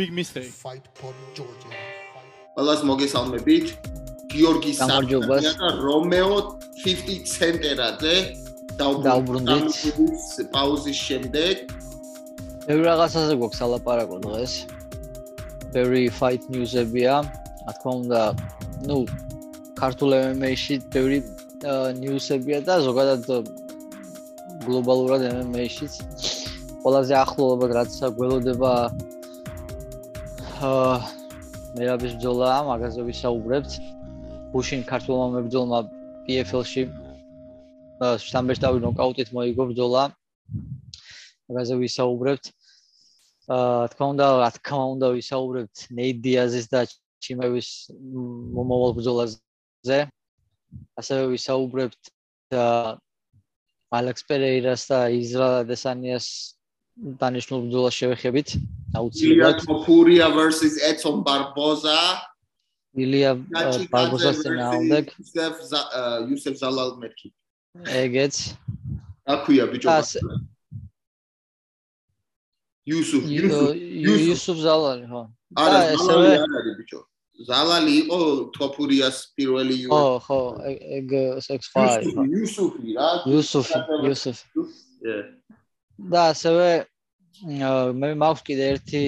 big mistake. fight for Georgia. ყველას მოგესალმებით. გიორგი გამარჯობას. და რომეო 50 ცენტერაძე დაუბრუნდით. პაუზის შემდეგ ბევრი რაღაცაზე გვაქვს ალაპარაკო დღეს. ბევრი fight news-ებია. რა თქმა უნდა, ну, ქართულ MMA-ში ბევრი news-ებია და ზოგადად გლობალურად MMA-შიც ყველაზე ახლობად რაც გველოდება მერაბის ბრძოლა, მაგაზე ვისაუბრებთ. გუშინ ქართულმა მებრძოლმა PFL-ში შტამბეშტავი ნოკაუტით მოიგო ბრძოლა. მაგაზე ვისაუბრებთ. აა თქმა უნდა, რა თქმა უნდა ვისაუბრებთ ნეიდ დიაზის და ჩიმევის მომავალ ბრძოლაზე. ასევე ვისაუბრებთ აა ალექს პერეირას და იზრაელ ადესანიას დანიშნულ ბრძოლას შევეხებით. ილია აუცილებლად თოფურია versus ედსონ ბარბოზა ილია ბარბოსას წინააღმდეგ იუსეფ იუსეფ ზალალმეთკი ეგეც. აქვია ბიჭო იუსუფ იუსუფ იუსუფ. ზალალი ხო. არა ესევე არის ბიჭო. ზალალი იყო თოფურიას პირველი ხო ხო ეგ- ეგ X5 ხო. იუსუფი რა. იუსუფი იუსუფი. და ასევე მე მაქვს კიდე ერთი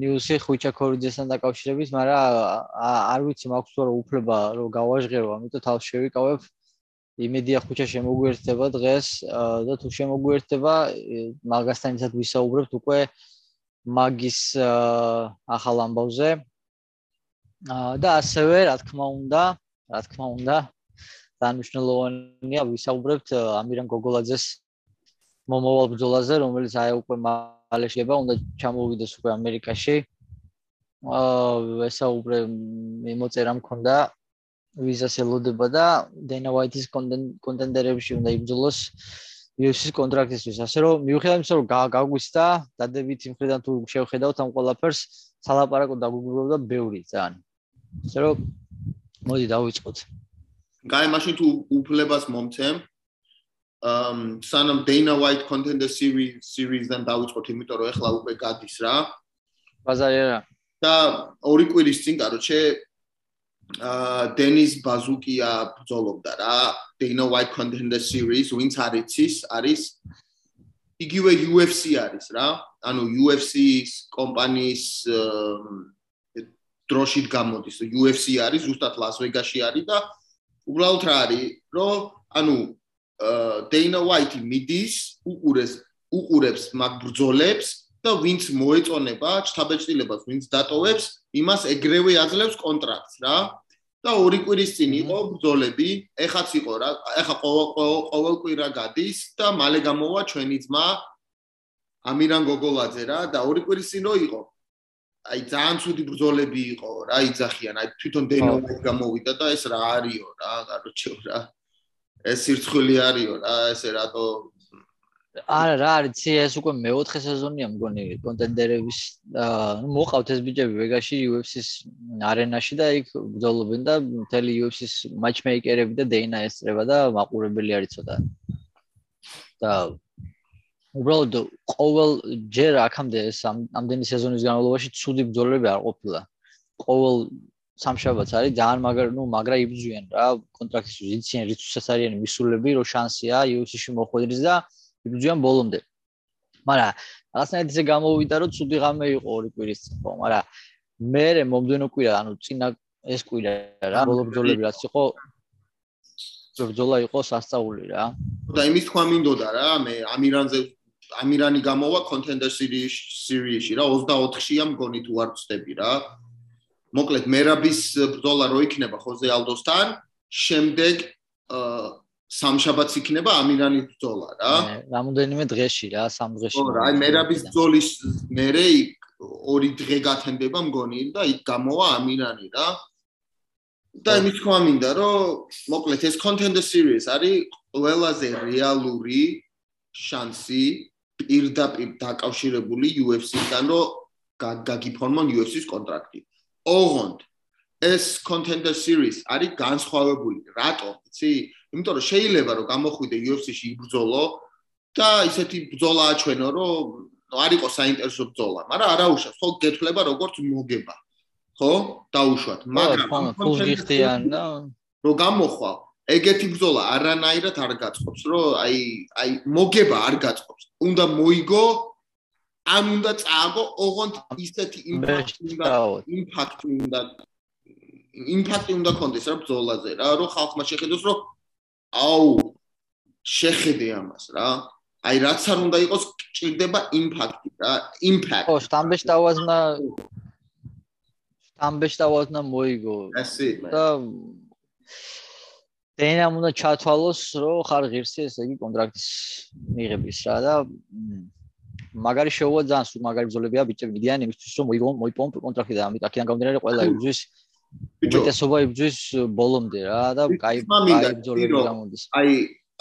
ნიუსი ხუჩა კორიძესთან დაკავშირებით, მაგრამ არ ვიცი მაქვს თუ არა უფლება რომ გავაჟღერო, ამიტომ თავს შევიკავებ. იმედია ხუჩა შემოგვიერთდება დღეს და თუ შემოგვიერთდება, ე, მაგასთან ერთად ვისაუბრებთ უკვე მაგის ახალ ამბავზე. და ასევე, რა თქმა უნდა, რა თქმა უნდა, დანიშნულოვანია ვისაუბრებთ ამირან გოგოლაძეს მომავალ ბრძოლაზე, რომელიც აი უკვე მალე შეიძლება უნდა ჩამოვიდეს უკვე ამერიკაში. აა ესაუბრე მიმოწერა მქონდა ვიზას ელოდება და დენა ვაიტის კონტენდერებში უნდა იბრძოლოს UFC-ის კონტრაქტისთვის. ასე რომ მიუხედავად იმისა, რომ გა- გაგვისდა დადებით იმ ხრიდან თუ შევხედავთ ამ ყველაფერს, სალაპარაკო დაგუგროვდა ბევრი ძალიან. ასე რომ მოდი დავიწყოთ. გაი მაშინ თუ უფლებას მომცემ სანამ Dana White Contender Series series-დან დავიწყოთ, იმიტომ რომ ეხლა უკვე გადის რა. ბაზარი არა. და ორი კვირის წინ, კაროჩე, აა დენის ბაზუკია ბრძოლობდა რა. Dana White Contender Series, wins არიცის, არის იგივე UFC არის რა. ანუ UFC-ის კომპანიის დროშით გამოდის. UFC არის ზუსტად ლას-ვეგასში არის და უბრალოდ რა არის, რომ ანუ Dana White მიდის, უყურეს უყურებს მაგ ბრძოლებს და ვინც მოეწონება ჩთაბეჭდილებას, ვინც დატოვებს, იმას ეგრევე აძლევს კონტრაქტს რა. და ორი კვირის წინ იყო ბრძოლები, ეხაც იყო რა, ეხა ყოველ ყოველ- კვირა გადის და მალე გამოვა ჩვენი ძმა ამირან გოგოლაძე რა და ორი კვირის წინ რო იყო. აი ძალიან ცუდი ბრძოლები იყო რა, იძახიან, აი თვითონ დენო გამოვიდა და ეს რა არისო რა, კაროჩე რა. ეს სირცხვილი არისო რა, ესე რატო? არა რა არიცი ეს უკვე მეოთხე სეზონია მგონი კონტენდერების ნუ მოყავთ ეს ბიჭები ვეგაში UFC-ს არენაში და იქ ბრძოლობენ და მთელი UFC-ს მატჩმეიკერები და დეინა ესწრება და მაყურებელი არის ცოტა და უბრალოდ ყოველ ჯერ აქამდე ეს ამდენი სეზონის განმავლობაში ცუდი ბრძოლები არ ყოფილა. ყოველ სამშაბათს არის ძალიან მაგრა ნუ მაგრა იბრძვიან რა კონტრაქტისთვის იციან რიცუსაც არიან მისულები რომ შანსია UFC-ში მოხვედრის და იბრძვიან ბოლომდე. მაგრამ რაღაცნაირად ისე გამოვიდა, რომ ცუდი ღამე იყო ორი კვირის წინ, ხო, მაგრამ მე მომდენო კვირა, ანუ წინა ეს კვირა რა, ბოლო ბრძოლები რაც იყო ბრძოლა იყო სასწაული რა. და იმის თქვა მინდოდა რა, მე ამირანზე ამირანი გამოვა Contender Series Series-ში რა 24-შია მგონი თუ არ ვწდები რა. მოკლედ მერაბის ბრძოლა რო იქნება ხოზე ალდოსთან, შემდეგ სამშაბათს იქნება ამირანის ბრძოლა რა. მე რამოდენიმე დღეში რა, სამ დღეში. ხო აი მერაბის ბრძოლის მერე იქ ორი დღე გათენდება მგონი და იქ გამოვა ამირანი რა. და იმის თქვა მინდა, რომ მოკლედ ეს contender series არის ყველაზე რეალური შანსი პირდაპირ დაკავშირებული UFC-დან, რომ გაგიფორმონ UFC-ს კონტრაქტი. ოღონდ ეს contender series არის განსხვავებული. რატო? იცი? იმიტომ რომ შეიძლება რომ გამოხვიდე UFC-ში იბრძოლო და ისეთი ბრძოლა აჩვენო, რომ არ იყოს საინტერესო ბრძოლა, მაგრამ არა უშავს, ხო გეთვლება როგორც მოგება. ხო? დაუშვათ, მაგრამ ფულგიხდიან და რომ გამოხვალ, ეგეთი ბრძოლა არანაირად არ გაწყობს, რომ აი აი მოგება არ გაწყობს. უნდა მოიგო ან უნდა წააგო, ოღონდ ისეთი იმპაქტი უნდა იმპაქტი უნდა იმპაქტი უნდა კონდეს რა ბრძოლაზე რა, რომ ხალხმა შეხედოს, რომ აუ შეხედე ამას რა. აი რაც არ უნდა იყოს, ჭირდება იმპაქტი რა, იმპაქტი. ხო, სტამბეშტავაზნა სტამბეშტავაზნა მოიგო. ასე და დენამ უნდა ჩათვალოს, რომ ხარ ღირსი ესე იგი კონტრაქტის მიღების რა და მაგარი შეუვა ძალიან სულ მაგარი ბზოლებია ბიჭები მიდიან იმისთვის რომ მოიგონ მოიპონ კონტრაქტი და ამით აქედან გამომდინარე ყველა იბძვის ბიჭესობა იბძვის ბოლომდე რა და კაი კაი ბზოლები გამოდის. აი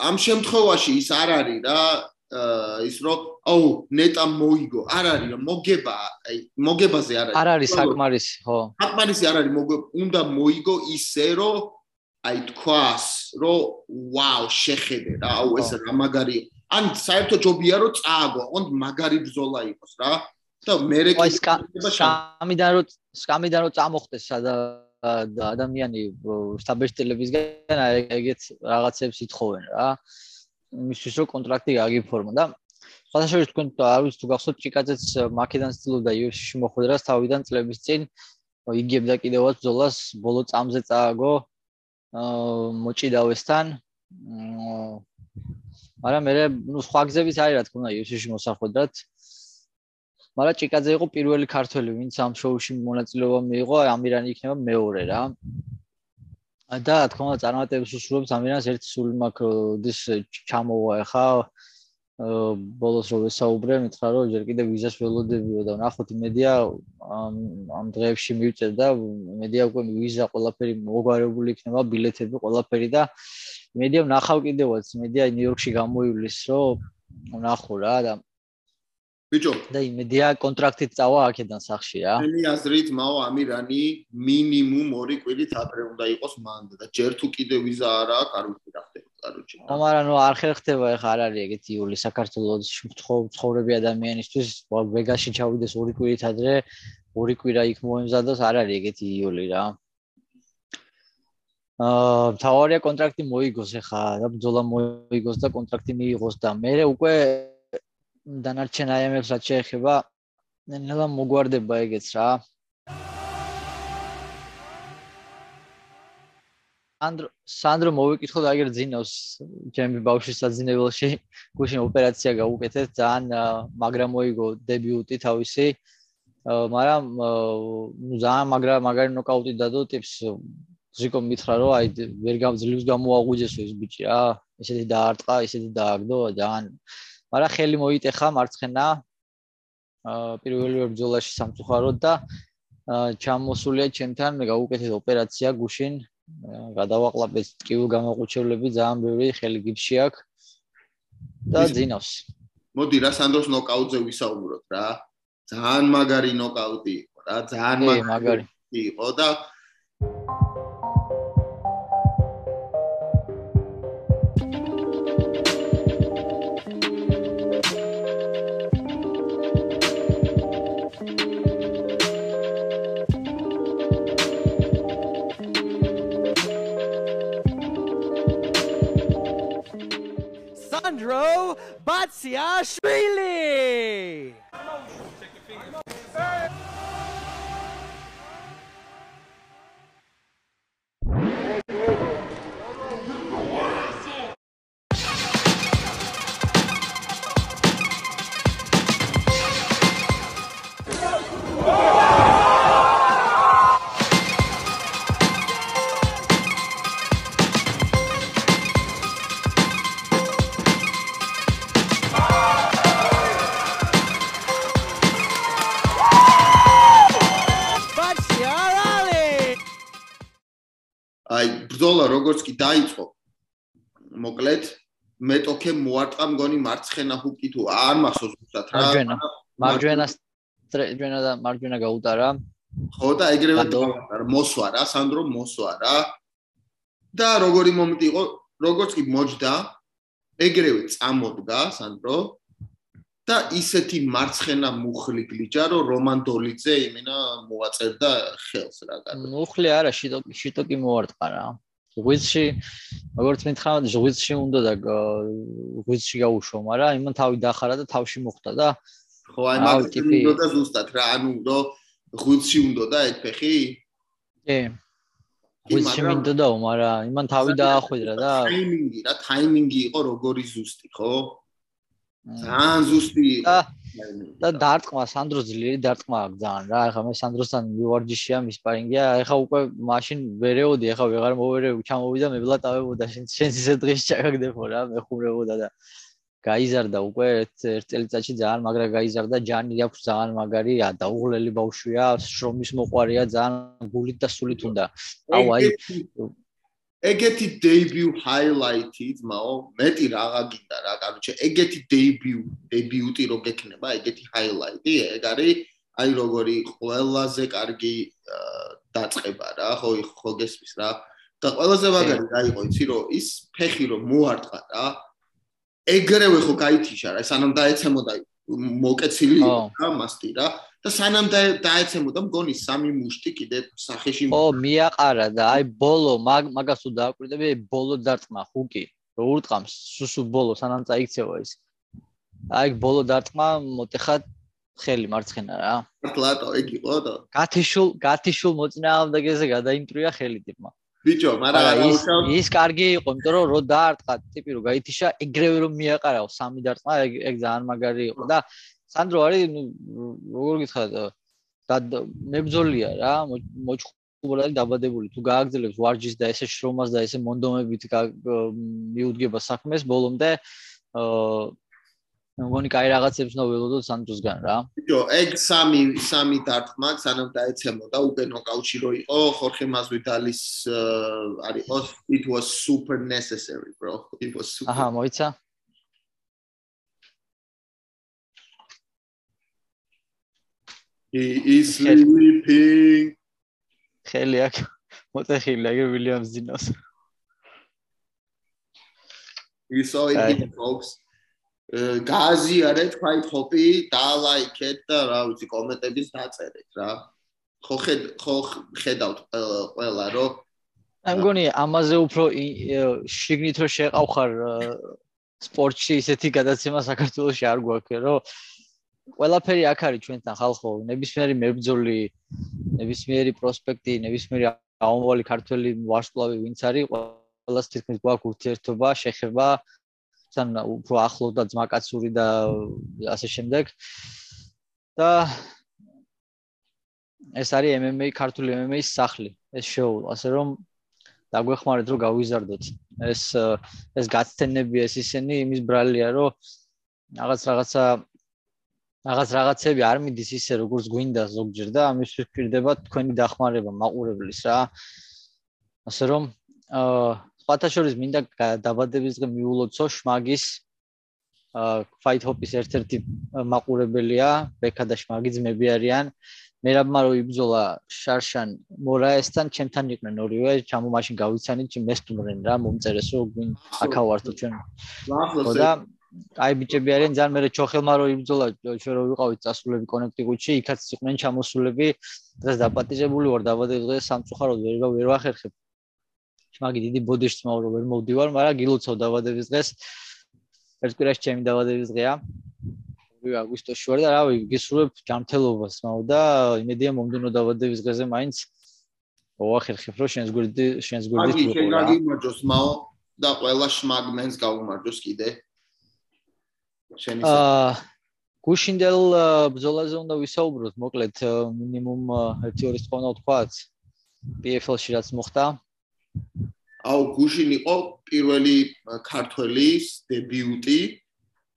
ამ შემთხვევაში ის არ არის რა ის რომ აუ ნეტა მოიგო არ არის რომ მოგება აი მოგებაზე არ არის. არ არის საკმარისი ხო. საკმარისი არ არის მოგება უნდა მოიგო ისე რომ აი თქვას რომ ვაუ შეხედე რა აუ ეს რა მაგარი ან საერთო ჯობია რომ წააგო ან მაგარი ბზოლა იყოს რა. და მე რე აი სკამიდან რომ სკამიდან რომ წამოხდეს სადა და ადამიანი სტაბეშტელებისგან ეგეთ რაღაცებს ითხოვენ რა. იმისთვის რომ კონტრაქტი გაგიფორმა და შესაძლოა თქვენ არ ვიცი თუ გახსოვთ ჩიკაძეც მაკედან სტილობდა UFC-ში მოხვედრა თავიდან წლების წინ იგებდა კიდევაც ბზოლას ბოლო წამზე წააგო აა მოჭიდავესთან მაგრამ მე ნუ სხვა გზებიც არის რა თქმა უნდა UFC-ში მოსახვედრად. მაგრამ ჭიკაძე იყო პირველი ქართველი ვინც ამ შოუში მონაწილეობა მიიღო ამირანი იქნება მეორე რა. და თქმა უნდა წარმატების უსრულებს ამირანს ერთ სულ მაქროდის ჩამოვა ხა ბოლოს რო ვესაუბრე მითხრა რომ ჯერ კიდე ვიზას ველოდებიო და ნახოთ იმედია ამ დღეებში მივიწერ და იმედია უკვე ვიზა ყველაფერი მოგვარებული იქნება ბილეთები ყველაფერი და იმედია ვნახავ კიდევაც იმედია ნიუ-იორკში გამოივლის რომ ვნახო რა და ბიჭო. და იმედია კონტრაქტით წავა აქედან სახში რა მენი აზრით მაო ამირანი მინიმუმ 2 კვირით ადრე უნდა იყოს მანდ და ჯერ თუ კიდე ვიზა არა აქვს არ ვიცი რა ხდება კაროჩი მაგრამ ნუ არ ხერხდება ეხა არ არის ეგეთი იული საქართველოს ცხოვრები ადამიანისთვის ვეგასში ჩავიდეს 2 კვირით ადრე 2 კვირა იქ მოემზადოს არ არის ეგეთი იული რა აა თავარია კონტრაქტი მოიგოს ეხა და ბძოლა მოიგოს და კონტრაქტი მიიღოს და მე უკვე დანარჩენ აემებს რაც შეეხება ნელა მოგვარდება ეგეც რა. ანდრო სანდრო მოვიკითხო და აგერ ძინავს ჩემი ბავშვის საძინებელში გუშინ ოპერაცია გაუკეთეს ძალიან მაგრამ მოიგო დებიუტი თავისი. მაგრამ ნუ ძალიან მაგრა მაგარი ნოკაუტი დადო ტიპს ზიკო მითხრა რომ აი ვერ გამძლივს გამოაღვიძესო ეს ბიჭი რა. ესეთი დაარტყა ესეთი დააგდო ძალიან. მაგრამ ხელი მოიტეხა მარცხენა პირველი ბრძოლაში სამწუხაროდ და ჩამოსულია ჩემთან გაუკეთეს ოპერაცია გუშინ. გადავაყლაპეს ტკივილ გამოყუჩებლები ძალიან ბევრი ხელი გიფში აქვს და ძინავს. მოდი რა სანდროს ნოკაუტზე ვისაუბროთ რა. ძალიან მაგარი ნოკაუტი იყო რა. ძალიან მაგარი იყო და Joe Batsiashvili. მეტოქე მოარტყა მგონი მარცხენა ჰუკი თუ არ მახსოვს უბრალოდ რა. მარჯვენა. მარჯვენა სტრეჯვენა და მარჯვენა გაუტარა. ხო და ეგრევე დაუტარა მოსვა რა სანდრო მოსვა რა. და როგორი მომენტი იყო? როგორც კი მოჯდა ეგრევე წამოდგა სანდრო. და ისეთი მარცხენა მუხლი გლიჯა რომ რომან დოლიძე იმენა მოაწერდა ხელს რა კარგი მუხლი არა შიტოკი შიტოკი მოარტყა რა ღვიძლში როგორც მითხრა ღვიძლში უნდა და ღვიძლში გაუშვა მაგრამ იმან თავი დაახარა და თავში მოხდა და ხო აი მაგ უნდა და ზუსტად რა ანუ რომ ღვიძლში უნდა და ეგ ფეხი? კი. ღვიძლში მინდა და მაგრამ იმან თავი დაახვედრა და ტაიმინგი რა ტაიმინგი იყო როგორი ზუსტი ხო? ძალიან ზუსტი და და დარტყმა სანდრო ძლიერი დარტყმა აქვს ძალიან რა ეხლა მე სანდროსთან მივარჯიშია მის პარინგია ეხლა უკვე მაშინ ვერეოდი ეხლა ვეღარ მოვერე ჩამოვიდა მე ბლატავებოდა შენ შენ ისე დღეს ჩაგაგდებო რა მე ხუმრებოდა და გაიზარდა უკვე ერთ წელიწადში ძალიან მაგრა გაიზარდა ჯანი აქვს ძალიან მაგარი და უღლელი ბავშვია შრომის მოყარია ძალიან გულით და სულით უნდა. აუ აი ეგეთი დებიუ ჰაილაითი ძმაო მეტი რაღა გინდა რა კაროჩე ეგეთი დებიუ დებიუტი რო გექნება ეგეთი ჰაილაითი ეგ არის აი როგორი ყველაზე კარგი დაწყება რა ხო ხო გესმის რა. და ყველაზე მაგარი რა იყო იცი რომ ის ფეხი რო მოარტყა რა. ეგრევე ხო გაითიშა რა სანამ დაეცემოდა მოკეცილი რა მასტი რა და სანამ დაეცემოდა მგონი სამი მუშტი კიდე სახეში ო მიაყარა და აი ბოლო მაგას თუ დააკვირდები ბოლო დარტყმა ხუკი რო ურტყამს სუსუ ბოლო სანამ წაიქცევა ის. აი ბოლო დარტყმა მოტეხა ხელი მარცხენა რა. პლატო ეგ იყო და გათიშულ გათიშულ მოწინააღმდეგეზე გადაინტრია ხელი ტიპმა. ბიჭო, მაგრამ ის ის კარგი იყო, იმიტომ რომ რო დაარტყა ტიპი რო გაითიშა, ეგრევე რომ მიაყარაო სამი დარტყმა, ეგ ეგ ძალიან მაგარი იყო და სანდრო არის ნუ როგორ გითხრათ მებძოლია რა მოჩხუბად არის დაბადებული თუ გააგრძელებს ვარჯის და ესე შრომას და ესე მონდომებით მიუდგება საქმეს ბოლომდე აა მგონი კაი რაღაცებს ნოველოდოთ სანდროსგან რა. ბიჭო, ეგ სამი სამი დარტყმა, სანამ დაეცემოდა უკვე ნოკაუტში რო იყო, ხორხე მაზვიდალის არისო, it was super necessary, bro. It was super. აჰა, მოიცა. He is sleeping. ხელი აქ მოწეხილი აგერ ვილიამს დინოს. You saw it folks. გააზიარეთ ფაით ჰოპი და ლაიქეთ და რა ვიცი კომენტების დაწერეთ რა ხო ხედ ხო ხედავთ ყველა რომ აი მგონი ამაზე უფრო შიგნით რო შეყავხარ სპორტში ისეთი გადაცემა საქართველოში არ გვაქვს რომ ყველაფერი აქ არის ჩვენთან ხალხო ნებისმიერი მებძოლი ნებისმიერი პროსპექტი ნებისმიერი აუმოვალი ქართველი ვარსკვლავი ვინც არის ყველას თითქმის გვაქვს ურთიერთობა შეხება თან უფრო ახლო და ძმაკაცური და ასე შემდეგ. და ეს არის MMA ქართული MMA-ის სახლი, ეს შოუ, ასე რომ დაგვეხმარეთ რომ გავიზარდოთ. ეს ეს გაცდენები ეს ისინი იმის ბრალია, რომ რაღაც რაღაცა რაღაც რაღაცები არ მიდის ისე როგორც გვინდა ზოგჯერ და ამის ვფიქრდება თქვენი დახმარება მაყურებლის რა. ასე რომ აა სხვათა შორის მინდა დაბადების დღე მიულოცო შმაგის ფაით ჰოპის ერთ-ერთი მაყურებელია. ბექა და შმაგი ძმები არიან. მერაბმა რო იბძოლა შარშან მორაესთან ჩემთან იყვნენ ორივე. ჩამო მაშინ გავიცანით ჩემ მესტუმრენ რა მომწერეს რომ გვინ აკავართო ჩვენ. და აი ბიჭები არიან ძალიან მერე ჩოხელმა რო იბძოლა ჩვენ რო ვიყავით წასულები კონექტიკუთში იქაც იყვნენ ჩამოსულები დღეს დაპატიჟებული ვარ დაბადების დღე სამწუხაროდ ვერ ვერ ვახერხებ მაგი დიდი ბოდიშს მაურო ვერ მოვდივარ, მაგრამ გილოცავ დაბადების დღეს. ერთ კვირაში ჩემი დაბადების დღეა. 2 აგვისტოში ვარ და რავი, გისურვებ ჯანმრთელობას მაუ და იმედია მომდენო დაბადების დღეზე მაინც მოახერხებ, რომ შენს გვერდი შენს გვერდი თუ რა. მაგი შეგაგიმარჯოს მაო და ყველა შმაგმენს გაუმარჯოს კიდე. შენი აა გუშინდელ ბზოლაზე უნდა ვისაუბროთ, მოკლედ მინიმუმ 1-2 რიცხვი უნდა ვთქვათ. PFL-ში რაც მოხდა, აუ გუშინ იყო პირველი ქართველის დებიუტი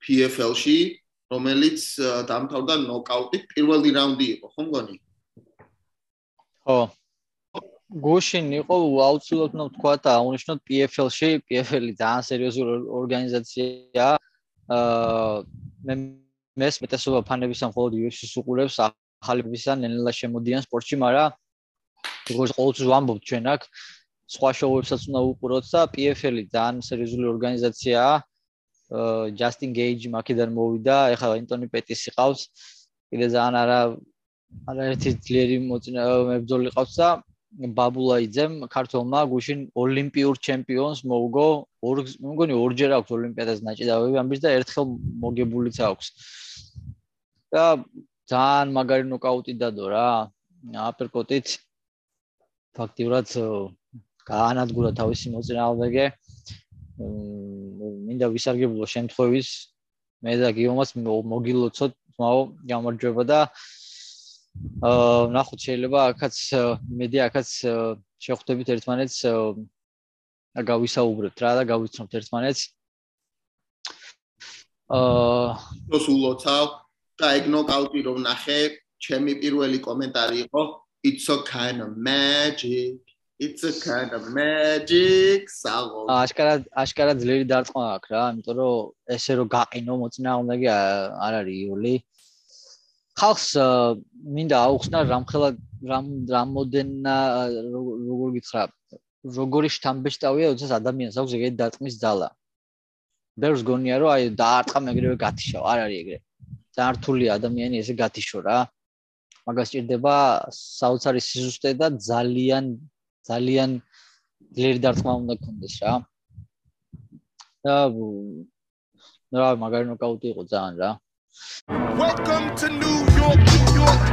PFL-ში, რომელიც დამთავრდა ნოკაუტით, პირველი რაუნდი იყო, ხო მგონი? ხო. გუშინ იყო აუცილებლად უნდა თქვა და აღნიშნოთ PFL-ში, PFL-ი ძალიან სერიოზული ორგანიზაციაა. აა მე მეს მეტესობა ფანების ამ მხოლოდ UFC-ს უყურებს, ახალებისა ნელა შემოდიან სპორტში, მაგრამ როგორც ყოველთვის ვამბობ ჩვენ აქ სხვა შოუებსაც უნდა უყუროთ და PFL-ი ძალიან სერიოზული ორგანიზაციაა. აა Justin Gage მაქედან მოვიდა, ეხლა Anthony Pettis იყავს. კიდე ძალიან არა არაერთი ძლიერი მოწინა მებრძოლი ყავს და ბაბულაიძემ ქართულმა გუშინ ოლიმპიურ ჩემპიონს მოუგო ორ მგონი ორჯერ აქვს ოლიმპიადას ნაჭიდავები ამის და ერთხელ მოგებულიც აქვს. და ძალიან მაგარი ნოკაუტი დადო რა აპერკოტით. ფაქტიურად გაანადგურა თავისი მოწინააღმდეგე. მინდა ვისარგებლო შემთხვევის მე და გიომას მოგილოცოთ მაო გამარჯვება და აა ნახოთ შეიძლება აქაც მედი აქაც შეხვდებით ერთმანეთს და გავისაუბრებთ რა და გავიცნობთ ერთმანეთს. აა დროს ულოცავ და ეგ ნოკაუტი რომ ნახე ჩემი პირველი კომენტარი იყო it's a kind of magic it's a kind of magic საღო. აშკარა აშკარა ძლიერი დარტყმა აქვს რა იმიტომ რომ ესე რომ გაყინო მოწინააღმდეგე არ არის იული ხალხს მინდა აუხსნა რამხელა რამ რამოდენ როგორ გითხრა როგორი შთამბეჭდავია როდესაც ადამიანს აქვს ეგეთი დარტყმის ძალა. ბევრს გონია რომ აი დაარტყა მეგრევე გათიშავ არ არის ეგრე. ძალიან რთული ადამიანი ესე გათიშო რა. მაგას ჭირდება საოცარი სიზუსტე და ძალიან ძალიან ძლიერი დარტყმა უნდა გქონდეს რა. და რა მაგარი ნოკაუტი იყო ძალიან რა Welcome to New York, New York.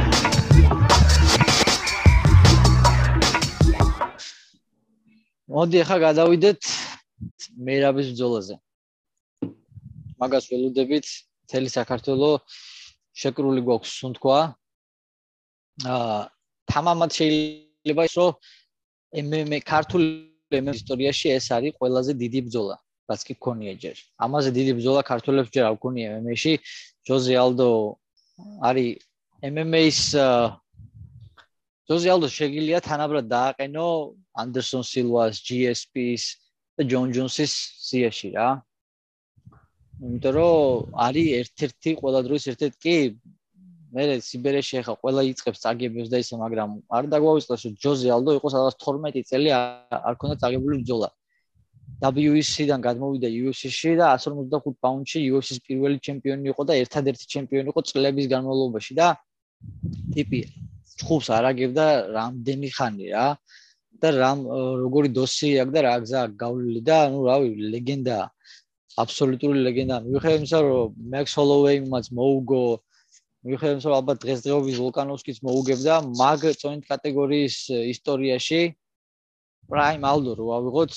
მოდი ახლა გადავიდეთ მერაბის ბრძოლაზე. მაგას ველოდებით, თელი საქართველოს შეკრული გვაქვს სუნთქვა. აა თამამად შეიძლება ის რომ MMA ქართულ MMA ისტორიაში ეს არის ყველაზე დიდი ბრძოლა, რაც კი გქონია ჯერ. ამაზე დიდი ბრძოლა ქართველებს ჯერ არ გქონია MMA-ში. ჯოზე ალდო არის MMA-ის ჯოზე ალდო შეგილია თანაბრად დააყენო ანდერსონ სილვას, GSP-ის და ჯონ ჯონსის სიაში რა. იმიტომ რომ არის ერთ-ერთი ყველა დროის ერთ-ერთი კი მე სიბერეში ახლა ყველა იწખებს წაგებებს და ისე მაგრამ არ დაგვაუწყდეს რომ ჯოზე ალდო იყო სადღაც 12 წელი არ ქონდა წაგებული ბრძოლა. WEC-დან გადმოვიდა UFC-ში და 155 პაუნდში UFC-ის პირველი ჩემპიონი იყო და ერთადერთი ჩემპიონი იყო წლების განმავლობაში და ტიპი ხუბს არაგებდა რამდენი ხანი რა და რამ როგორი დოსი აქვს და რა გზა გავლილი და ნუ რავი ლეგენდა აბსოლუტური ლეგენდა. მიუხედავად იმისა რომ Max Holloway-მაც მოუგო მიუხედავად იმისა რომ ალბათ დღესდღეობის ვოლკანოვსკიც მოუგებდა მაგ წონით კატეგორიის ისტორიაში Prime Aldo რო ავიღოთ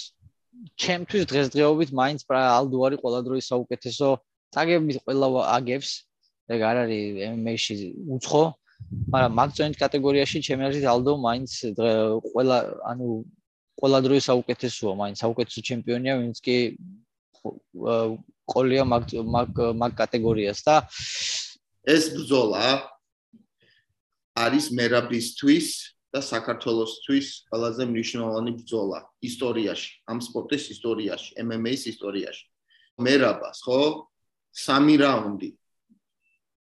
ჩემთვის დღესდღეობით მაინც ალდო არის ყველა დროის საუკეთესო წაგების ყველა აგებს. ეგ არ არის MMA-ში უცხო მაგრამ მაგწონით კატეგორიაში ჩემი აზრით ალდო მაინც ყველა ანუ ყველა დროის საუკეთესოა მაინც საუკეთესო ჩემპიონია ვინც კი ყოლია მაგ მაგ მაგ კატეგორიას და ეს ბრძოლა არის მერაბისთვის და საქართველოსთვის ყველაზე მნიშვნელოვანი ბრძოლა ისტორიაში, ამ სპორტის ისტორიაში, MMA-ის ისტორიაში. მერაბას, ხო? სამი რაუნდი.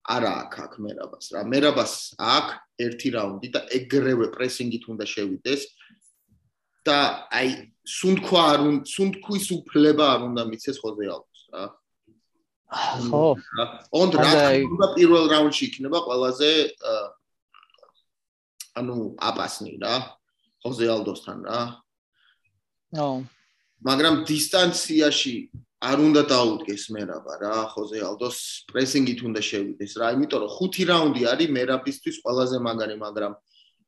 არა აქ აქ მერაბას რა. მერაბას აქ ერთი რაუნდი და ეგრევე პრესინგით უნდა შევიდეს. და აი, სუნთქვა არ უნდა, სუნთქვის უფლება არ უნდა მიცეს ხოზე ალბოს რა. ხო. on რა უნდა პირველ რაუნდში იქნება ყველაზე ანუ აპასნი რა ხოზე ალდოსთან რა. ნო მაგრამ დისტანციაში არ უნდა დაუდგეს მერაბა რა ხოზე ალდოს პრესინგით უნდა შევიდეს რა იმიტომ რომ ხუთი რაუნდი არის მერაბისთვის ყველაზე მაგარი მაგრამ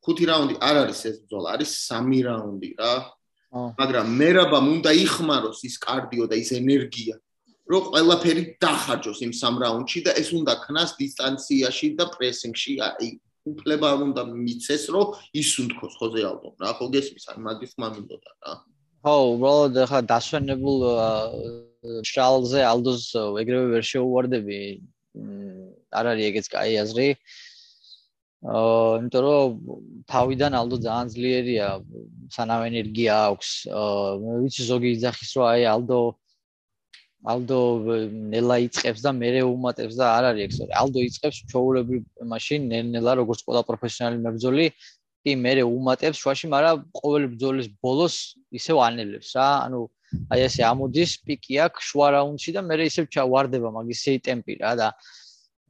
ხუთი რაუნდი არ არის ეს ბრძოლა არის სამი რაუნდი რა. მაგრამ მერაბამ უნდა იხმაროს ის კარდიო და ის ენერგია რომ ყველაფერი დახარჯოს იმ სამ რაუნდში და ეს უნდა ქნას დისტანციაში და პრესინგში აი უფლება უნდა მიცეს, რომ ისუნთქოს ხოზე ალბომ რა, ხო გესმის, აი მაგის მამინდოდა რა. ხო, უბრალოდ ხა დასვენებულ შალზე ალდოს ეგრევე ვერ შეუვარდები. არ არის ეგეც კაი აზრი. აა, იმიტომ რომ თავიდან ალდო ძალიან ძლიერია, სანამ ენერგია აქვს. აა, მე ვიცი ზოგი იძახის რომ აი ალდო ალდო ნელა იწებს და მე უმატებს და არ არის ეგ, ალდო იწებს ჩაულებრივ მაშინ ნელა როგორც ყველა პროფესიონალი მებრძოლი კი მე უმატებს შუაში, მაგრამ ყოველი ბრძოლის ბოლოს ისევ ანელებს რა. ანუ აი ესე ამოდის პიკი აქვს შუა რაუნდში და მე ისევ ჩავარდება მაგისეი ტემპი რა და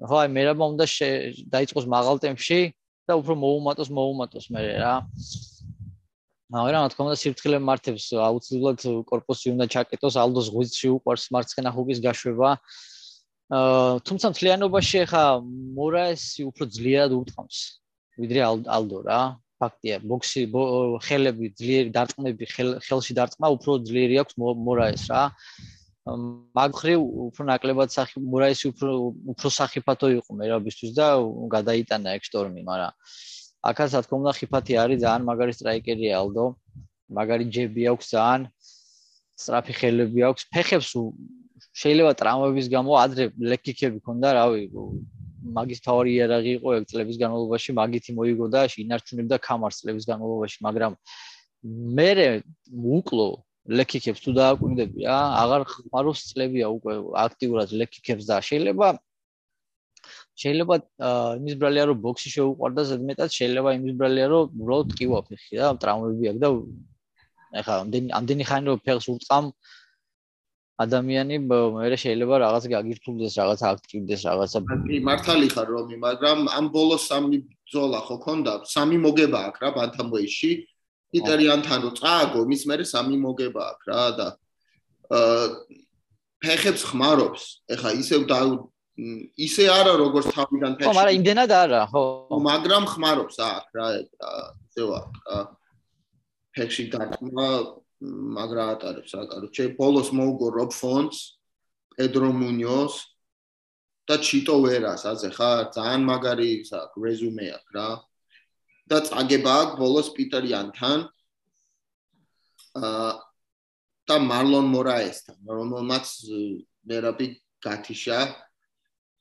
ხო აი მე რა მომდა დაიწყოს მაღალ ტემპში და უფრო მოუმატოს მოუმატოს მე რა. მაგრამ რა თქმა უნდა სიფრთხილე მართებს აუცილებლად корпуსი უნდა ჩაკეტოს ალდოს ღვიძლში უყარს მარცხენა ჰუგის გაშვება. აა თუმცა მთლიანობაში ხა მორაესი უფრო ძლიერად უტყამს ვიდრე ალდო რა. ფაქტია ბოქსი ხელები ძლიერი დარტყმები ხელში დარტყმა უფრო ძლიერი აქვს მორაეს რა. მაგხრივ უფრო ნაკლებად სახი მორაესი უფრო უფრო სახიფათო იყო მერაბისთვის და გადაიტანა ეგ შტორმი მაგრამ აქაც რა თქმა უნდა ხიფათი არის ძალიან მაგარი სტრაიკერია ალდო. მაგარი ჯები აქვს ძალიან სწრაფი ხელები აქვს, ფეხებს შეიძლება ტრამვების გამო ადრე ლეკიკები ქონდა, რავი, მაგის თავი იარაღი იყო ეგ წლების განმავლობაში მაგითი მოიგო და ინარჩუნებდა კამარს წლების განმავლობაში მაგრამ მე უკლო ლეკიქებს თუ დააკვირდები რა აღარ ხმარობს წლებია უკვე აქტიურად ლეკიქებს და შეიძლება შეიძლება იმის ბრალია რომ ბოქსი შეუყვარდა ზედმეტად შეიძლება იმის ბრალია რომ უბრალოდ ტკივა ფეხი და ტრავმები აქვს და ეხლა ამდენი ამდენი ხანი რომ ფეხს ურწყამ ადამიანი მე შეიძლება რაღაც გაგირთულდეს, რაღაც აქტივდეს, რაღაცა. კი, მართალი ხარ რომი, მაგრამ ამ ბოლო სამი ბძოლა ხო ქონდა? სამი მოგება აქვს რა ბანთამოიში. იტალიანთან რო წააგო, მის მერე სამი მოგება აქვს რა და აა ფეხებს ხმარობს. ეხა ისევ ისე არა როგორც თავიდან ფეხი. ხო, მაგრამ იმდენად არა, ხო. მაგრამ ხმარობს აქ რა, ზევა. ფეხში დაკმა მაგრა ატარებს რა კაროჩე ბოლოს მოუგო რობ ფონს პედრო მუნიოს და ჩიტო ვერას აზე ხარ ძალიან მაგარი ისა რეზუმე აქვს რა და წაგება აქვს ბოლოს პიტერ იანთან აა და მარლონ მორაესთან რომელმაც მერაბი გათიშა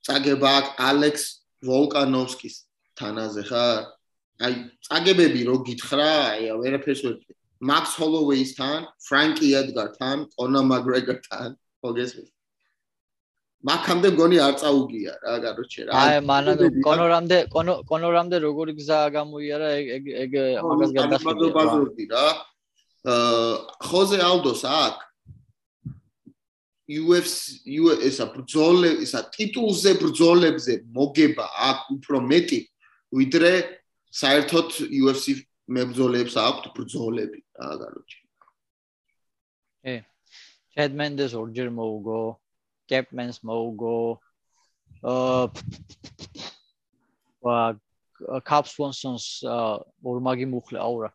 წაგება აქვს ალექს ვოლკანოვსკის თანაზე ხარ აი წაგებები რო გითხრა აი ვერაფერს ვერ მაქს ჰოლოვეისთან, ფრანკი ედგართან, კონა მაგრეგორთან, მოგესმის. მაქამდე გონი არ წაუგია რა, კაროჩე რა. აი, მანამდე კონორამდე, კონორამდე როგორი გზა გამოიარა ეგ ეგ მაგას გადახდი რა. აა ხოზე ალდოს აქ UFC USA ბრძოლე ისა ტიტულზე ბრძოლებზე მოგება აქ უფრო მეტი ვიდრე საერთოდ UFC მებრძოლებს აქვთ ბრძოლები რა გაროჩი. ე ჩედმენდეს ორჯერ მოუგო, კეპმენს მოუგო. აა ვა კაპსვონსონს ორმაგი მუხლე აურა.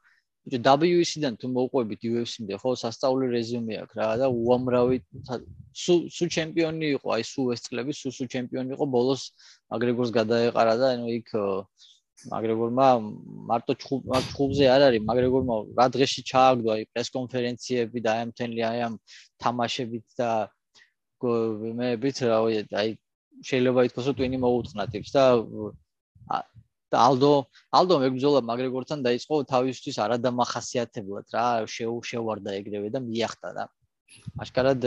ბიჭო WEC-დან თუ მოუყვებით UFC-მდე, ხო, სასწაული რეზიუმე აქვს რა და უამრავი სუ სუ ჩემპიონი იყო, აი სუ ეს წლები სუ სუ ჩემპიონი იყო, ბოლოს აგრეგორს გადაეყარა და ანუ იქ მაგრეგორმა მარტო ჩხუბზე არ არის მაგრეგორმა რა დღეში ჩააგდო აი პრეს კონფერენციები და აი ამ თენლი აი ამ თამაშებით და მე ვიც რა აი შეიძლება ითქვას რომ ტვინი მოუთხნა ტიპს და და ალდო ალდო მეგბძოლა მაგრეგორთან დაიწყო თავისთვის არადამახასიათებლად რა შეუშვარდა ეგრევე და მიახტა და აშკარად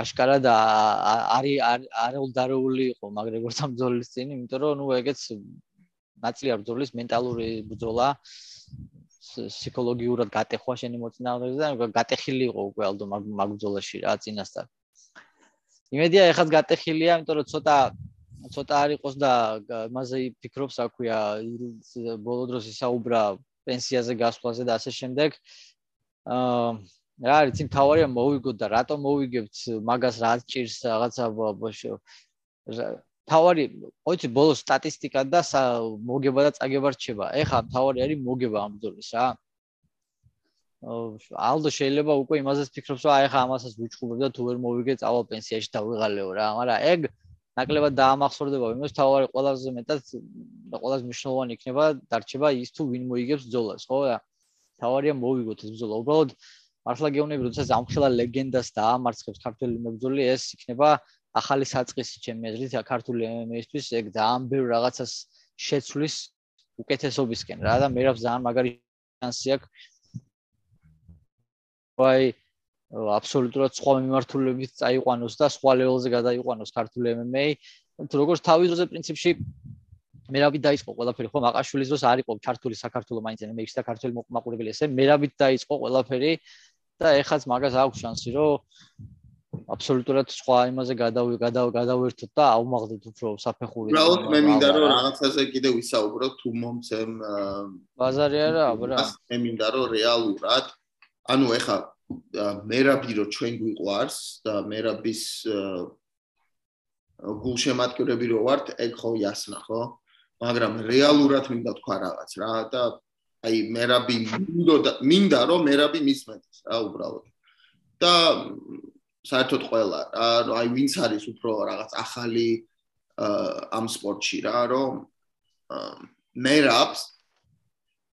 აშკარად არის არაულდარეული იყო მაგრეგორთან ბრძოლის წინ, იმიტომ რომ ნუ ეგეც ნაწილი არ ბრძოლის მენტალური ბრძოლა ფსიქოლოგიურად გატეხვა შენი მოწინააღმდეგე და გატეხილი იყო უკვე ალდო მაგ ბრძოლაში რა წინასწარ. იმედია ეხაც გატეხილია, იმიტომ რომ ცოტა ცოტა არ იყოს და მასე ფიქრობს, რა ქვია, ბოლო დროს ისაუბრა პენსიაზე გასვლაზე და ასე შემდეგ. აა რა არის იმ თავარია მოვიგოთ და რატო მოვიგებთ? მაგას რა ჭირს რაღაცა ბოშო თავარი ოიცი ბოლო სტატისტიკა და მოგება და წაგება რჩება. ეხა თავარი არის მოგება ამ ბრძოლის რა. ალდო შეიძლება უკვე იმასაც ფიქრობს რომ აი ხა ამასაც ვიჩხუბებ და თუ ვერ მოვიგე წავალ პენსიაში და ვიღალეო რა მაგრამ ეგ ნაკლებად დაამახსოვრდება იმას თავარი ყველაზე მეტად და ყველაზე მნიშვნელოვანი იქნება დარჩება ის თუ ვინ მოიგებს ბრძოლას ხო? რა თავარია მოვიგოთ ეს ბრძოლა. უბრალოდ მართლა გეუბნები, როდესაც ამხელა ლეგენდას დაამარცხებს ქართული მებრძოლი, ეს იქნება ახალი საწყისი ჩემი აზრით ქართული MMA-ისთვის, ეგ ძალიან ბევრ რაღაცას შეცვლის უკეთესობისკენ რა და მე რა ძალიან მაგარი შანსი აქვს. აი აბსოლუტურად სხვა მიმართულებით წაიყვანოს და სხვა ლეველზე გადაიყვანოს ქართული MMA. თუ როგორც თავის დროზე პრინციპში მერაბი დაიწყო ყველაფერი, ხო, მაყაშვილის დროს არ იყო ქართული საქართველოს მაინც MMA-ში და ქართული მოყმაყურებელი ესე, მერაბი დაიწყო ყველაფერი და ეხაც მაგას აქვს შანსი, რომ აბსოლუტურად სხვა იმაზე გადავი გადავერთოთ და აუმაღლოთ უფრო საფეხური. უბრალოდ მე მინდა რომ რაღაცაზე კიდე ვისაუბროთ თუ მომცემ ბაზარი არა, აბა. მე მინდა რომ რეალურად ანუ ეხა მერაბი რო ჩვენ გვიყვარს და მერაბის გულშემატკივრები რო ვართ, ეგ ხო იასნა, ხო? მაგრამ რეალურად მინდა თქვა რაღაც რა და აი მერაბი მინდა მინდა რომ მერაბი მისმენდეს რა უბრალოდ. და საერთოდ ყველა რა აი ვინც არის უფრო რაღაც ახალი ამ სპორტში რა რომ მერაბს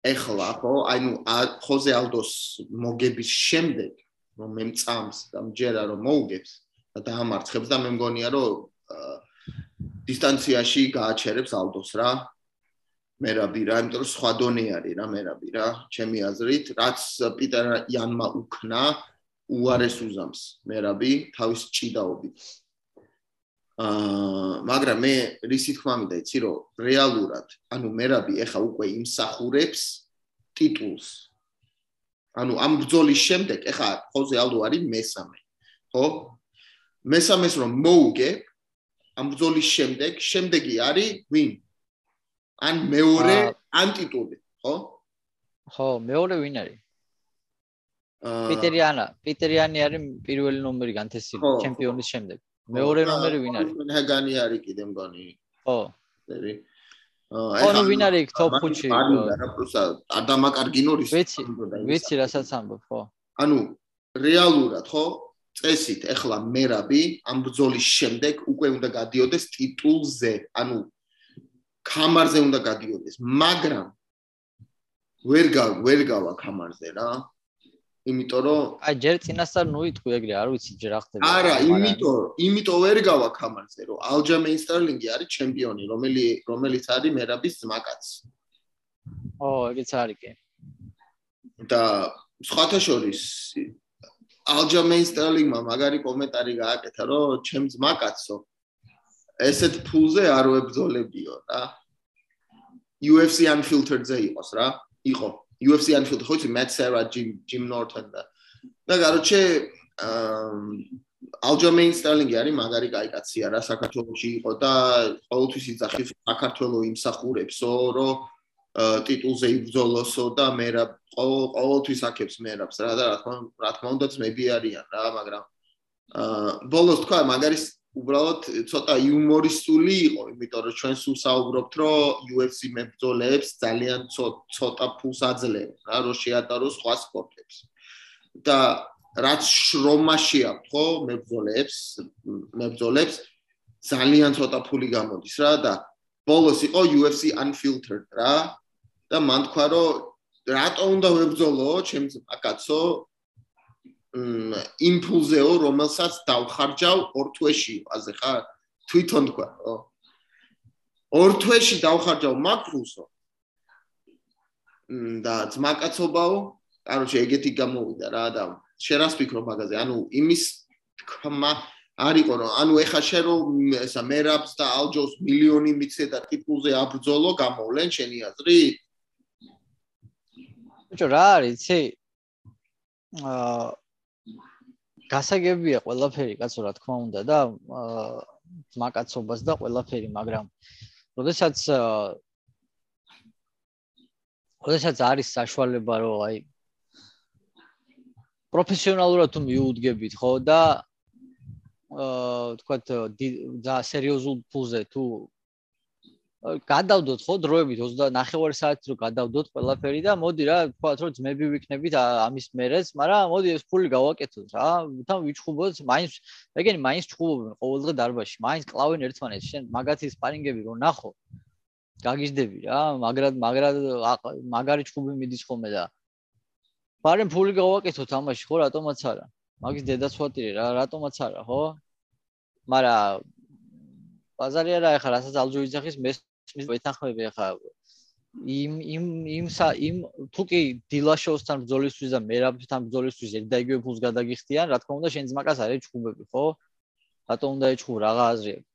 ეხლა ხო? აი ნუ ხოზე ალდოს მოგების შემდეგ რომ მე მწამს და მჯერა რომ მოუგებს და დაამარცხებს და მე მგონია რომ დისტანციაში გააჩერებს ალდოს რა. მერაბი რა იმიტომ რომ სხვა დონე არის რა მერაბი რა ჩემი აზრით რაც პიტერ იანმა უკნა უარეს უზამს მერაბი თავის ჭიდაობით აა მაგრამ მე რისი თქმა მინდა იცი რომ რეალურად ანუ მერაბი ეხა უკვე იმსახურებს ტიტულს. ანუ ამ ბრძოლის შემდეგ ეხა ხოზე ალდო არის მესამე ხო? მესამეს რომ მოუგე ამ ბრძოლის შემდეგ შემდეგი არის ვინ? ან მეორე ან ტიტული ხო? ხო მეორე ვინ არის? პიტერიანა პიტერიანი არის პირველი ნომერი განთესილი ჩემპიონის შემდეგ მეორე ნომერი ვინ არის? ჰაგანი არის კიდე მგონი. ხო. ზერი. აა ხო, ვინ არის top 5-ში? არა, პროსა, ადამაკარგინორის. ვიცი, ვიცი რასაც ამბობ, ხო. ანუ რეალურად, ხო? წესით, ეხლა მერაბი ამ ბრძოლის შემდეგ უკვე უნდა გადიოდეს ტიტულზე, ანუ კამარზე უნდა გადიოდეს, მაგრამ ვერ გა ვერ გავა კამარზე რა. იმიტომ რომ აი ჯერ წინასწარ ნუ იტყვი ეგრე არ ვიცი ჯერ რა ხდება არა იმიტომ იმიტომ ვერ გავა კამარზე რომ ალჯამეინ სტერლინგი არის ჩემპიონი რომელი რომელიც არის მერაბის ძმაკაც. ო ეგეც არის კი. და სხვათა შორის ალჯამეინ სტერლინგმა მაგარი კომენტარი გააკეთა რომ ჩემ ძმაკაცო ესეთ ფულზე არ ვებძოლებიო რა. UFC unfiltered-ზე იყოს რა იყო UFC ანიხილდა ხო იცი Matt Serra, Jim Jim Norton და და გაროჩე ალჯომეინ სტერლინგი არის მაგარი კაი კაცია რა საქართველოსში იყო და ყოველთვის იძახის საქართველოს იმსახურებსო რომ ტიტულზე იბრძოლოსო და მე რა ყოველთვის აქებს მერაბს რა და რა თქმა რა თქმა უნდა ძმები არიან რა მაგრამ აა ბოლოს თქვა მაგარი უბრალოდ ცოტა იუმორისტული იყო, იმიტომ რომ ჩვენ სულ საუბრობთ, რომ UFC მებრძოლებს ძალიან ცოტა ფულს აძლევენ, რა რო შეატაროს სხვა სპორტებს. და რაც შრომაში აქვს, ხო, მებრძოლებს, მებრძოლებს ძალიან ცოტა ფული გამოდის რა და ბოლოს იყო UFC unfiltered რა და მან თქვა რომ რატო უნდა ვებრძოლო ჩემს აკაცო იმპულზეო, რომელსაც დავხარჯავ ორ თვეში, აზე ხარ? თვითონ თქვა, ხო? ორ თვეში დავხარჯავ მაკრუსო. და ძმაკაცობაო, კაროჩე ეგეთი გამოვიდა რა და შენ რას ფიქრობ მაგაზე? ანუ იმის თქმა არისო რომ ანუ ეხა შენ რომ ესა მერაბს და ალჯოს მილიონი მიცე და ტიპულზე აბრძოლო გამოვლენ შენი აზრი? ბიჭო რა არის, ცი? აა გასაგებია ყველაფერი კაცო რა თქმა უნდა და მაკაცობას და ყველაფერი მაგრამ როდესაც როდესაც არის საშუალება რომ აი პროფესიონალურად თუ მიუდგებით ხო და აა თქვათ და სერიოზულ ფულზე თუ გადავდოთ ხო დროებით 29 საათი რო გადავდოთ ყველაფერი და მოდი რა თქვათ რომ ძმები ვიქნებით ამის მერეც, მაგრამ მოდი ეს ფული გავაკეთოთ რა. თან ვიჩხუბოთ, მაინც ეგენი მაინც ჩხუბობენ ყოველდღე დარბაზში, მაინც კლავენ ერთმანეთს. შენ მაგათი სპარინგები რო ნახო, გაგიჟდები რა, მაგრად მაგრად მაგარი ჩხუბი მიდის ხოლმე და ბარემ ფული გავაკეთოთ ამაში ხო რატომაც არა? მაგის დედაცვატირი რა, რატომაც არა ხო? მაგრამ ბაზარი არა ეხლა რასაც ალჯო იძახის მე მის ვეთანხმები ახლა იმ იმ იმ იმ თუკი დილაშოვსთან ბრძოლისთვის და მერაბთან ბრძოლისთვის ერთ და იგივე ფულს გადაგიხდიან, რა თქმა უნდა, შენ ძმაკას არ ეჩხუბები, ხო? რატომ უნდა ეჩხუბ რაღა აზრი აქვს?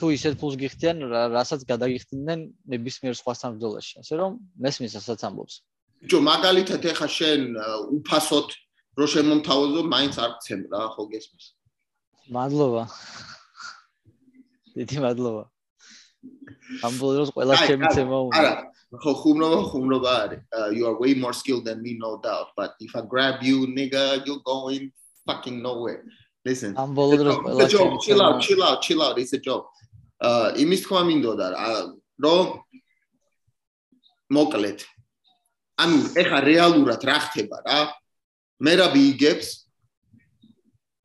თუ ისეთ ფულს გიხდიან, რასაც გადაგიხდნენ ნებისმიერ სხვასთან ბრძოლაში, ასე რომ მესმის ასაც ამბობს. ბიჭო, მაგალითად ეხა შენ უფასოდ რო შემომთავაზო, მაინც არ გცემ რა, ხო გესმის? მადლობა. დიდი მადლობა. ამ ბოლოს ყველა ჩემი ცემა უნდა. არა, ხო ხუმრობა ხუმრობა არის. You are way more skilled than me no doubt, but if I grab you nigga, you going fucking nowhere. Listen. ამ ბოლოს ყველა ჩემი chill out, chill out, chill out, it's a joke. აა იმის თქვა მინდოდა რომ მოკლედ. ანუ ეხა რეალურად რა ხდება რა? მე რა ვიგებს?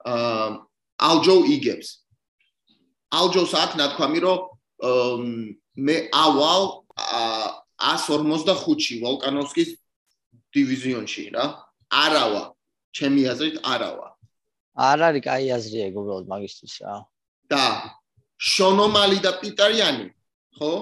აა ალჯო იგებს. ალჯოს აქ ნათქვამი რომ მე ავალ 145-ში ვოლკანოვსკის დივიზიონში რა. არავა. ჩემი აზრით არავა. არ არის კაი აზრი ეგ უბრალოდ მაგისტრის რა. და შონომალი და პიტარიანი, ხო?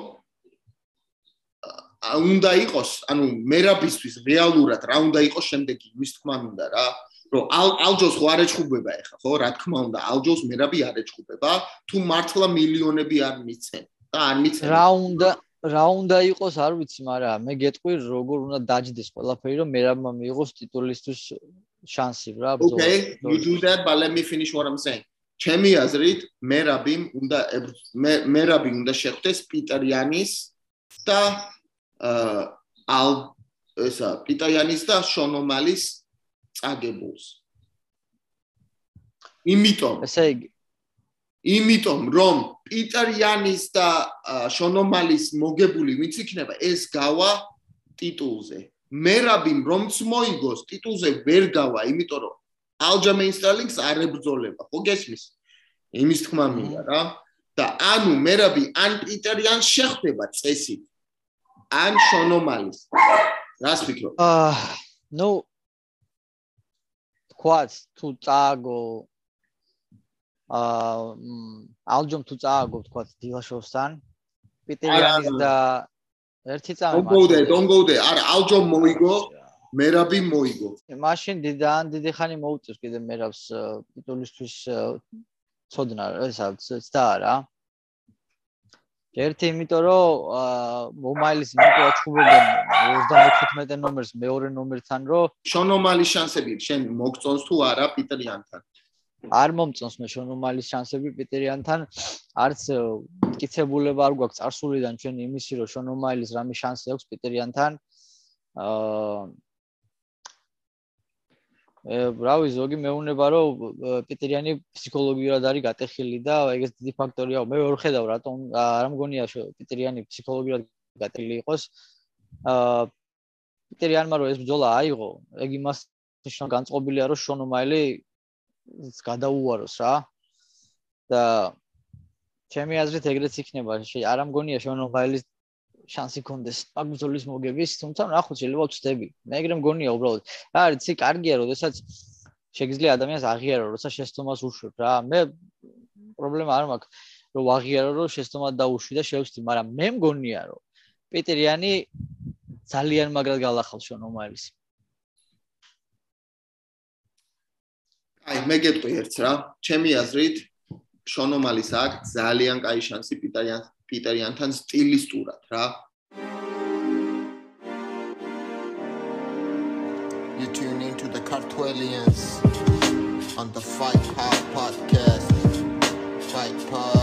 უნდა იყოს, ანუ მერაბისთვის რეალურად რა უნდა იყოს შემდეგი, ვის თქმა უნდა რა. რომ ალჯოს ხო არ ეჩხუბება ეხა, ხო? რა თქმა უნდა, ალჯოს მერაბი არ ეჩხუბება, თუ მართლა მილიონები არ მიცენ და არ მიცენ. რა უნდა რა უნდა იყოს, არ ვიცი, მაგრამ მე გეტყვი, როგორ უნდა დაждდეს ყველაფერი, რომ მერაბმა მიიღოს ტიტულისთვის შანსი რა. Okay, you do that, but let me finish what I'm saying. ჩემი აზრით, მერაბი უნდა მერაბი უნდა შეხვდეს პიტერიანის და აა ესა პიტერიანის და შონომალის წაგებულს. იმიტომ ესე იგი იმიტომ რომ პიტერ იანის და შონომალის მოგებული ვინც იქნება ეს გავა ტიტულზე. მერაბიმ რომც მოიგოს ტიტულზე ვერ გავა, იმიტომ რომ ალჯამეინ სტალინგს არ ებრძოლება, ხო გესმის? იმის თქმა მინდა რა. და ანუ მერაბი ან პიტერ იანს შეხვდება წესით. ან შონომალის. რას ფიქრობ? აა, ნუ თქვათ თუ წააგო აა ალჯომ თუ წააგო თქვათ დილაშოვსთან. პიტერიანის და ერთი წამი don't go there don't go there. არა ალჯომ მოიგო მერაბი მოიგო. მაშინ დიდან დიდი ხანი მოუწევს კიდე მერაბს ტიტულისთვის ცოდნა ესა ცდა რა ერთი იმიტომ რომ მომაილის იმიტომ აჩხუბებენ 35 ნომერს მეორე ნომერთან რომ შონომალის შანსები შენ მოგწონს თუ არა პიტერიანთან არ მომწონს მე შონომალის შანსები პიტერიანთან არც მტკიცებულება არ გვაქვს წარსულიდან ჩვენ იმისი რომ შონომალის რამე შანსი აქვს პიტერიანთან აა რავი ზოგი მეუნება რომ პიტერიანი ფსიქოლოგიურად არის გატეხილი და ეგეც დიდი ფაქტორია მე ვერ ხედავ რატომ არ მგონია პიტერიანი ფსიქოლოგიურად გატეხილი იყოს. აა პიტერიანმა რომ ეს ბძოლა აიღო ეგ იმას ნიშნავს განწყობილია რომ შონომაილი გადაუვაროს რა. და ჩემი აზრით ეგრეც იქნება არ მგონია შონომაილის შანსი კონდეს მაგბძოლის მოგების, თუმცა ნახოთ შეიძლება ვწდები. მე ეგრე მგონია უბრალოდ. რა არის, ცი კარგია, როდესაც შეგიძლია ადამიანს აღიარო, როცა შეცდომას უშვებ რა. მე პრობლემა არ მაქვს, რომ აღიარო, რომ შეცდომა დაუშვი და შევცდი, მაგრამ მე მგონია, რომ პეტრიანი ძალიან მაგრად გალახავს შონომალის. აი, მე გეტყვი ერთს რა. ჩემი აზრით შონომალის აქვს ძალიან კაი შანსი სტილისტურად რა. You tune into the Cartwellians on the Fight Pod podcast. Fight Pod